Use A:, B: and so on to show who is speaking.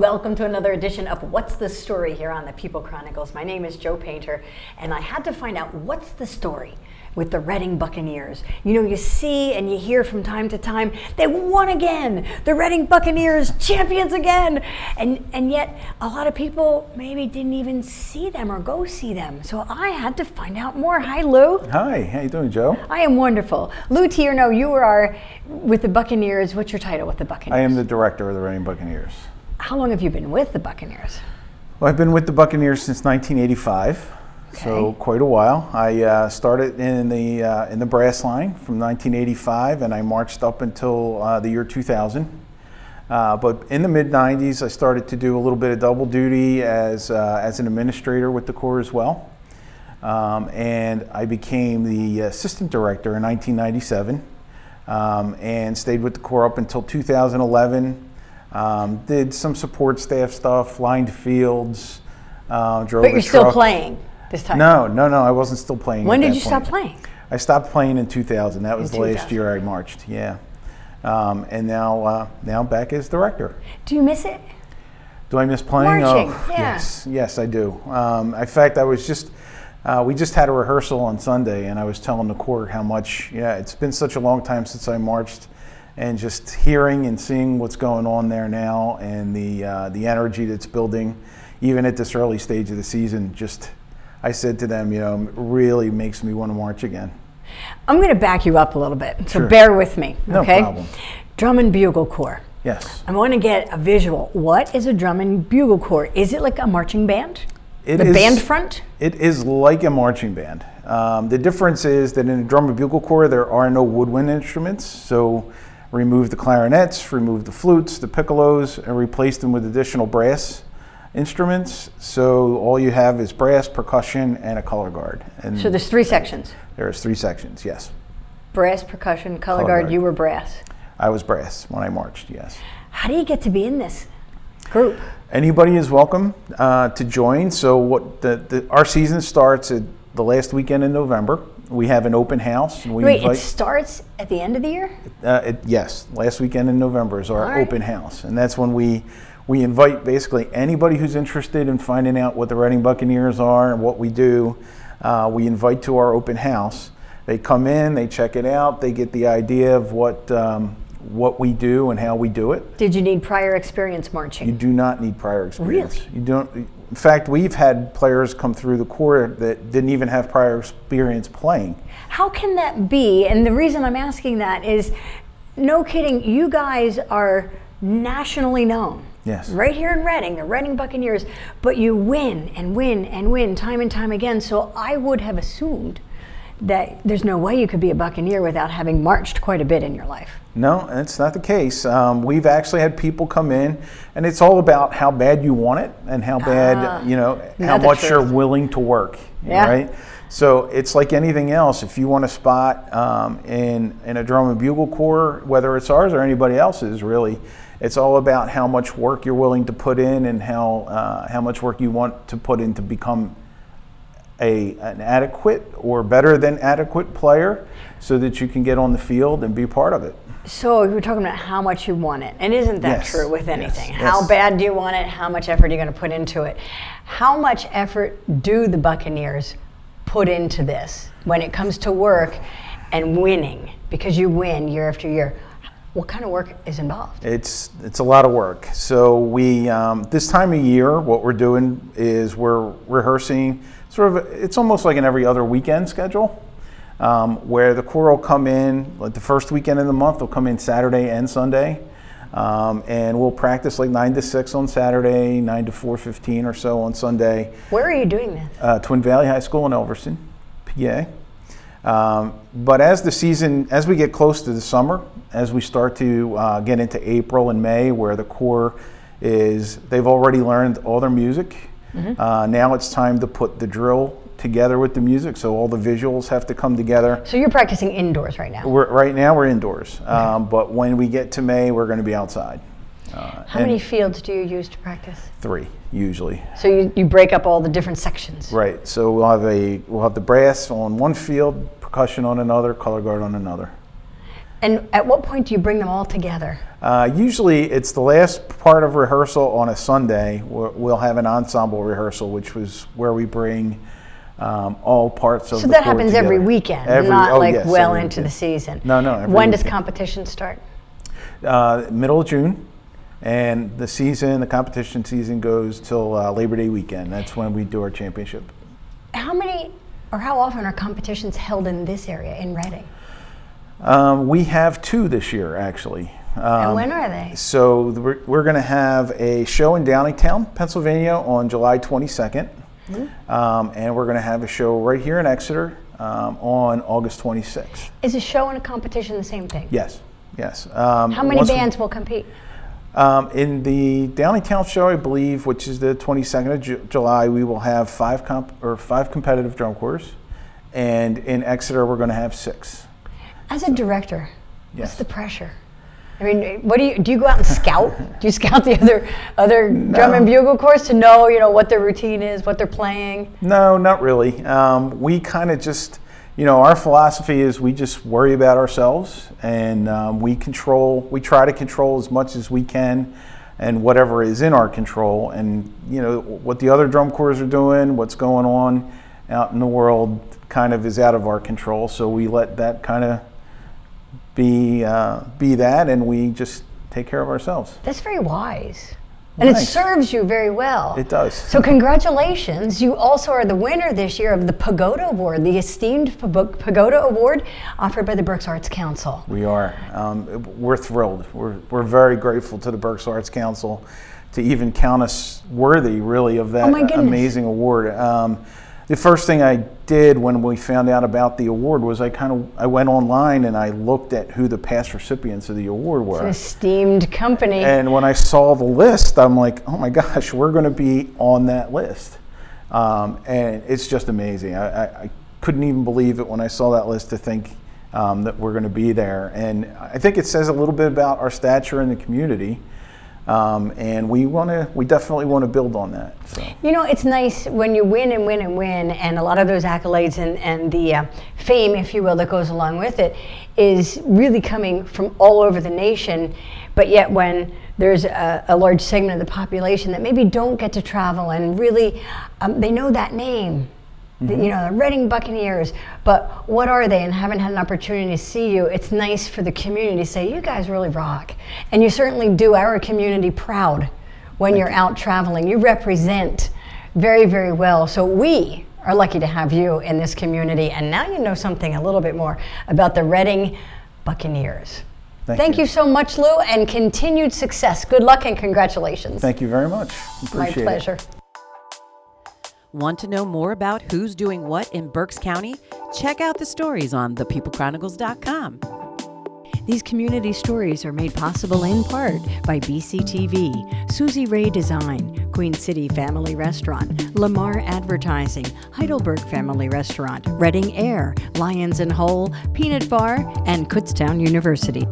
A: welcome to another edition of What's the Story here on the People Chronicles. My name is Joe Painter, and I had to find out what's the story with the Reading Buccaneers. You know, you see and you hear from time to time, they won again. The Reading Buccaneers champions again. And and yet a lot of people maybe didn't even see them or go see them. So I had to find out more. Hi Lou.
B: Hi, how you doing, Joe?
A: I am wonderful. Lou Tierno, you are with the Buccaneers. What's your title with the Buccaneers?
B: I am the director of the Reading Buccaneers.
A: How long have you been with the Buccaneers?
B: Well, I've been with the Buccaneers since 1985. So quite a while. I uh, started in the uh, in the brass line from 1985, and I marched up until uh, the year 2000. Uh, but in the mid 90s, I started to do a little bit of double duty as uh, as an administrator with the Corps as well, um, and I became the assistant director in 1997, um, and stayed with the Corps up until 2011. Um, did some support staff stuff, lined fields. Uh, drove
A: But you're still
B: truck.
A: playing this time.
B: No, no, no. I wasn't still playing.
A: When did you stop playing?
B: I stopped playing in 2000. That was
A: In
B: the last year I marched. Yeah, um, and now uh, now back as director.
A: Do you miss it?
B: Do I miss playing?
A: Marching,
B: oh,
A: yeah.
B: yes, yes, I do. Um, in fact, I was just. Uh, we just had a rehearsal on Sunday, and I was telling the court how much. Yeah, it's been such a long time since I marched, and just hearing and seeing what's going on there now, and the uh, the energy that's building, even at this early stage of the season. Just, I said to them, you know, really makes me want to march again.
A: I'm going to back you up a little bit, so
B: Sure.
A: bear with me. Okay.
B: No problem.
A: Drum and Bugle Corps.
B: Yes.
A: I want to get a visual. What is a drum and bugle corps? Is it like a marching band?
B: It
A: the
B: is-
A: band front?
B: It is like a marching band. Um, the difference is that in a drum and bugle corps, there are no woodwind instruments. So remove the clarinets, remove the flutes, the piccolos, and replace them with additional brass instruments. So all you have is brass, percussion, and a color guard. And
A: So there's three sections:
B: there's three sections. Yes,
A: brass, percussion, color,
B: Color
A: guard.
B: guard.
A: You were brass.
B: I was brass when I marched. Yes.
A: How do you get to be in this group?
B: Anybody is welcome uh, to join. So what the, the our season starts at the last weekend in November. We have an open house. And we
A: Wait, it starts at the end of the year.
B: Uh, it, yes, last weekend in November is our
A: right.
B: open house, and that's when we we invite basically anybody who's interested in finding out what the Reading Buccaneers are and what we do. Uh, we invite to our open house. They come in, they check it out, they get the idea of what um, what we do and how we do it.
A: Did you need prior experience marching?
B: You do not need prior experience.
A: Really?
B: You don't. In fact, we've had players come through the Corps that didn't even have prior experience playing.
A: How can that be? And the reason I'm asking that is, no kidding, you guys are nationally known.
B: Yes.
A: Right here in Reading, the Reading Buccaneers, but you win and win and win time and time again. So I would have assumed that there's no way you could be a Buccaneer without having marched quite a bit in your life.
B: No, that's not the case. Um, we've actually had people come in, and it's all about how bad you want it and how bad,
A: Ah,
B: you know, how much you're willing to work.
A: Yeah.
B: Right? So it's like anything else. If you want a spot um, in, in a drum and bugle corps, whether it's ours or anybody else's, really, it's all about how much work you're willing to put in and how, uh, how much work you want to put in to become a, an adequate or better than adequate player so that you can get on the field and be part of it.
A: So you were talking about how much you want it, and isn't that
B: Yes,
A: true with
B: yes,
A: anything? How
B: yes.
A: bad do you want it? How much effort are you going to put into it? How much effort do the Buccaneers put into this when it comes to work and winning? Because you win year after year. What kind of work is involved?
B: It's it's a lot of work. So we um, this time of year, what we're doing is we're rehearsing. Sort of, it's almost like an every other weekend schedule, um, where the choir will come in. Like the first weekend of the month, they'll come in Saturday and Sunday, um, and we'll practice like nine to six on Saturday, nine to four fifteen or so on Sunday.
A: Where are you doing this?
B: uh, Twin Valley High School in Elverson, PA. Um, but as the season, as we get close to the summer, as we start to uh, get into April and May, where the corps is, they've already learned all their music. Uh, now it's time to put the drill together with the music, so all the visuals have to come together.
A: So you're practicing indoors right now.
B: We're, right now we're indoors, um, but when we get to May, we're going to be outside. Uh,
A: How many fields do you use to practice?
B: Three usually.
A: So you, you break up all the different sections.
B: Right. So we'll have a we'll have the brass on one field, percussion on another, color guard on another.
A: And at what point do you bring them all together?
B: Uh, usually, it's the last part of rehearsal on a Sunday. We'll we'll have an ensemble rehearsal, which was where we bring um, all parts of
A: So that happens every weekend,
B: Every-
A: not
B: oh,
A: like
B: yes,
A: well into the season.
B: No, no, every
A: when does competition start?
B: Uh, middle of June, and the season, the competition season goes till uh, Labor Day weekend. That's when we do our championship.
A: How many or how often are competitions held in this area in Reading?
B: Um, we have two this year, actually.
A: and
B: Um,
A: when are they?
B: So we're, we're going to have a show in Downingtown, Pennsylvania on July 22nd.
A: Mm-hmm.
B: Um, and we're going to have a show right here in Exeter um, on August 26th.
A: Is a show and a competition the same thing?
B: Yes, yes. Um,
A: How many
B: we-
A: bands will compete?
B: Um, in the Downingtown show, I believe, which is the 22nd of Ju- July, we will have five comp- or five competitive drum corps, and in Exeter we're going to have six.
A: As a director, what's the pressure? I mean, what do you do? You go out and scout? do you scout the other other drum and bugle corps to know, you know, what their routine is, what they're playing?
B: No, not really. Um, we kind of just, you know, our philosophy is we just worry about ourselves and um, we control, we try to control as much as we can and whatever is in our control. And, you know, what the other drum corps are doing, what's going on out in the world kind of is out of our control. So we let that kind of be, uh, be that and we just take care of ourselves.
A: That's very wise. And it serves you very well.
B: It does.
A: So congratulations. You also are the winner this year of the Pagoda Award, the esteemed Pagoda Award offered by the Berks Arts Council.
B: We are. Um, we're thrilled. We're, we're very grateful to the Berks Arts Council to even count us worthy, really, of that
A: Oh
B: amazing award. Um, the first thing I did when we found out about the award was I kind of I went online and I looked at who the past recipients of the award were.
A: An esteemed company.
B: And when I saw the list, I'm like, oh my gosh, we're going to be on that list. Um, and it's just amazing. I, I, I couldn't even believe it when I saw that list to think um, that we're going to be there. And I think it says a little bit about our stature in the community. Um, and we want to, we definitely want to build on that. So.
A: You know, it's nice when you win and win and win, and a lot of those accolades and, and the uh, fame, if you will, that goes along with it is really coming from all over the nation. But yet, when there's a, a large segment of the population that maybe don't get to travel and really um, they know that name, the- you know, the Reading Buccaneers, but what are they and haven't had an opportunity to see you, it's nice for the community to say, you guys really rock. And you certainly do our community proud when you're out traveling. You represent very, very well. So we are lucky to have you in this community. And now you know something a little bit more about the Reading Buccaneers.
B: Thank you.
A: you so much, Lou, and continued success. Good luck and congratulations.
B: Thank you very much.
A: My
B: pleasure. it.
C: Want to know more about who's doing what in Berks County? Check out the stories on thepeoplechronicles.com.
A: These community stories are made possible in part by BCTV, Susie Ray Design, Queen City Family Restaurant, Lamar Advertising, Heidelberg Family Restaurant, Reading Air, Lions and Hole, Peanut Bar, and Kutztown University.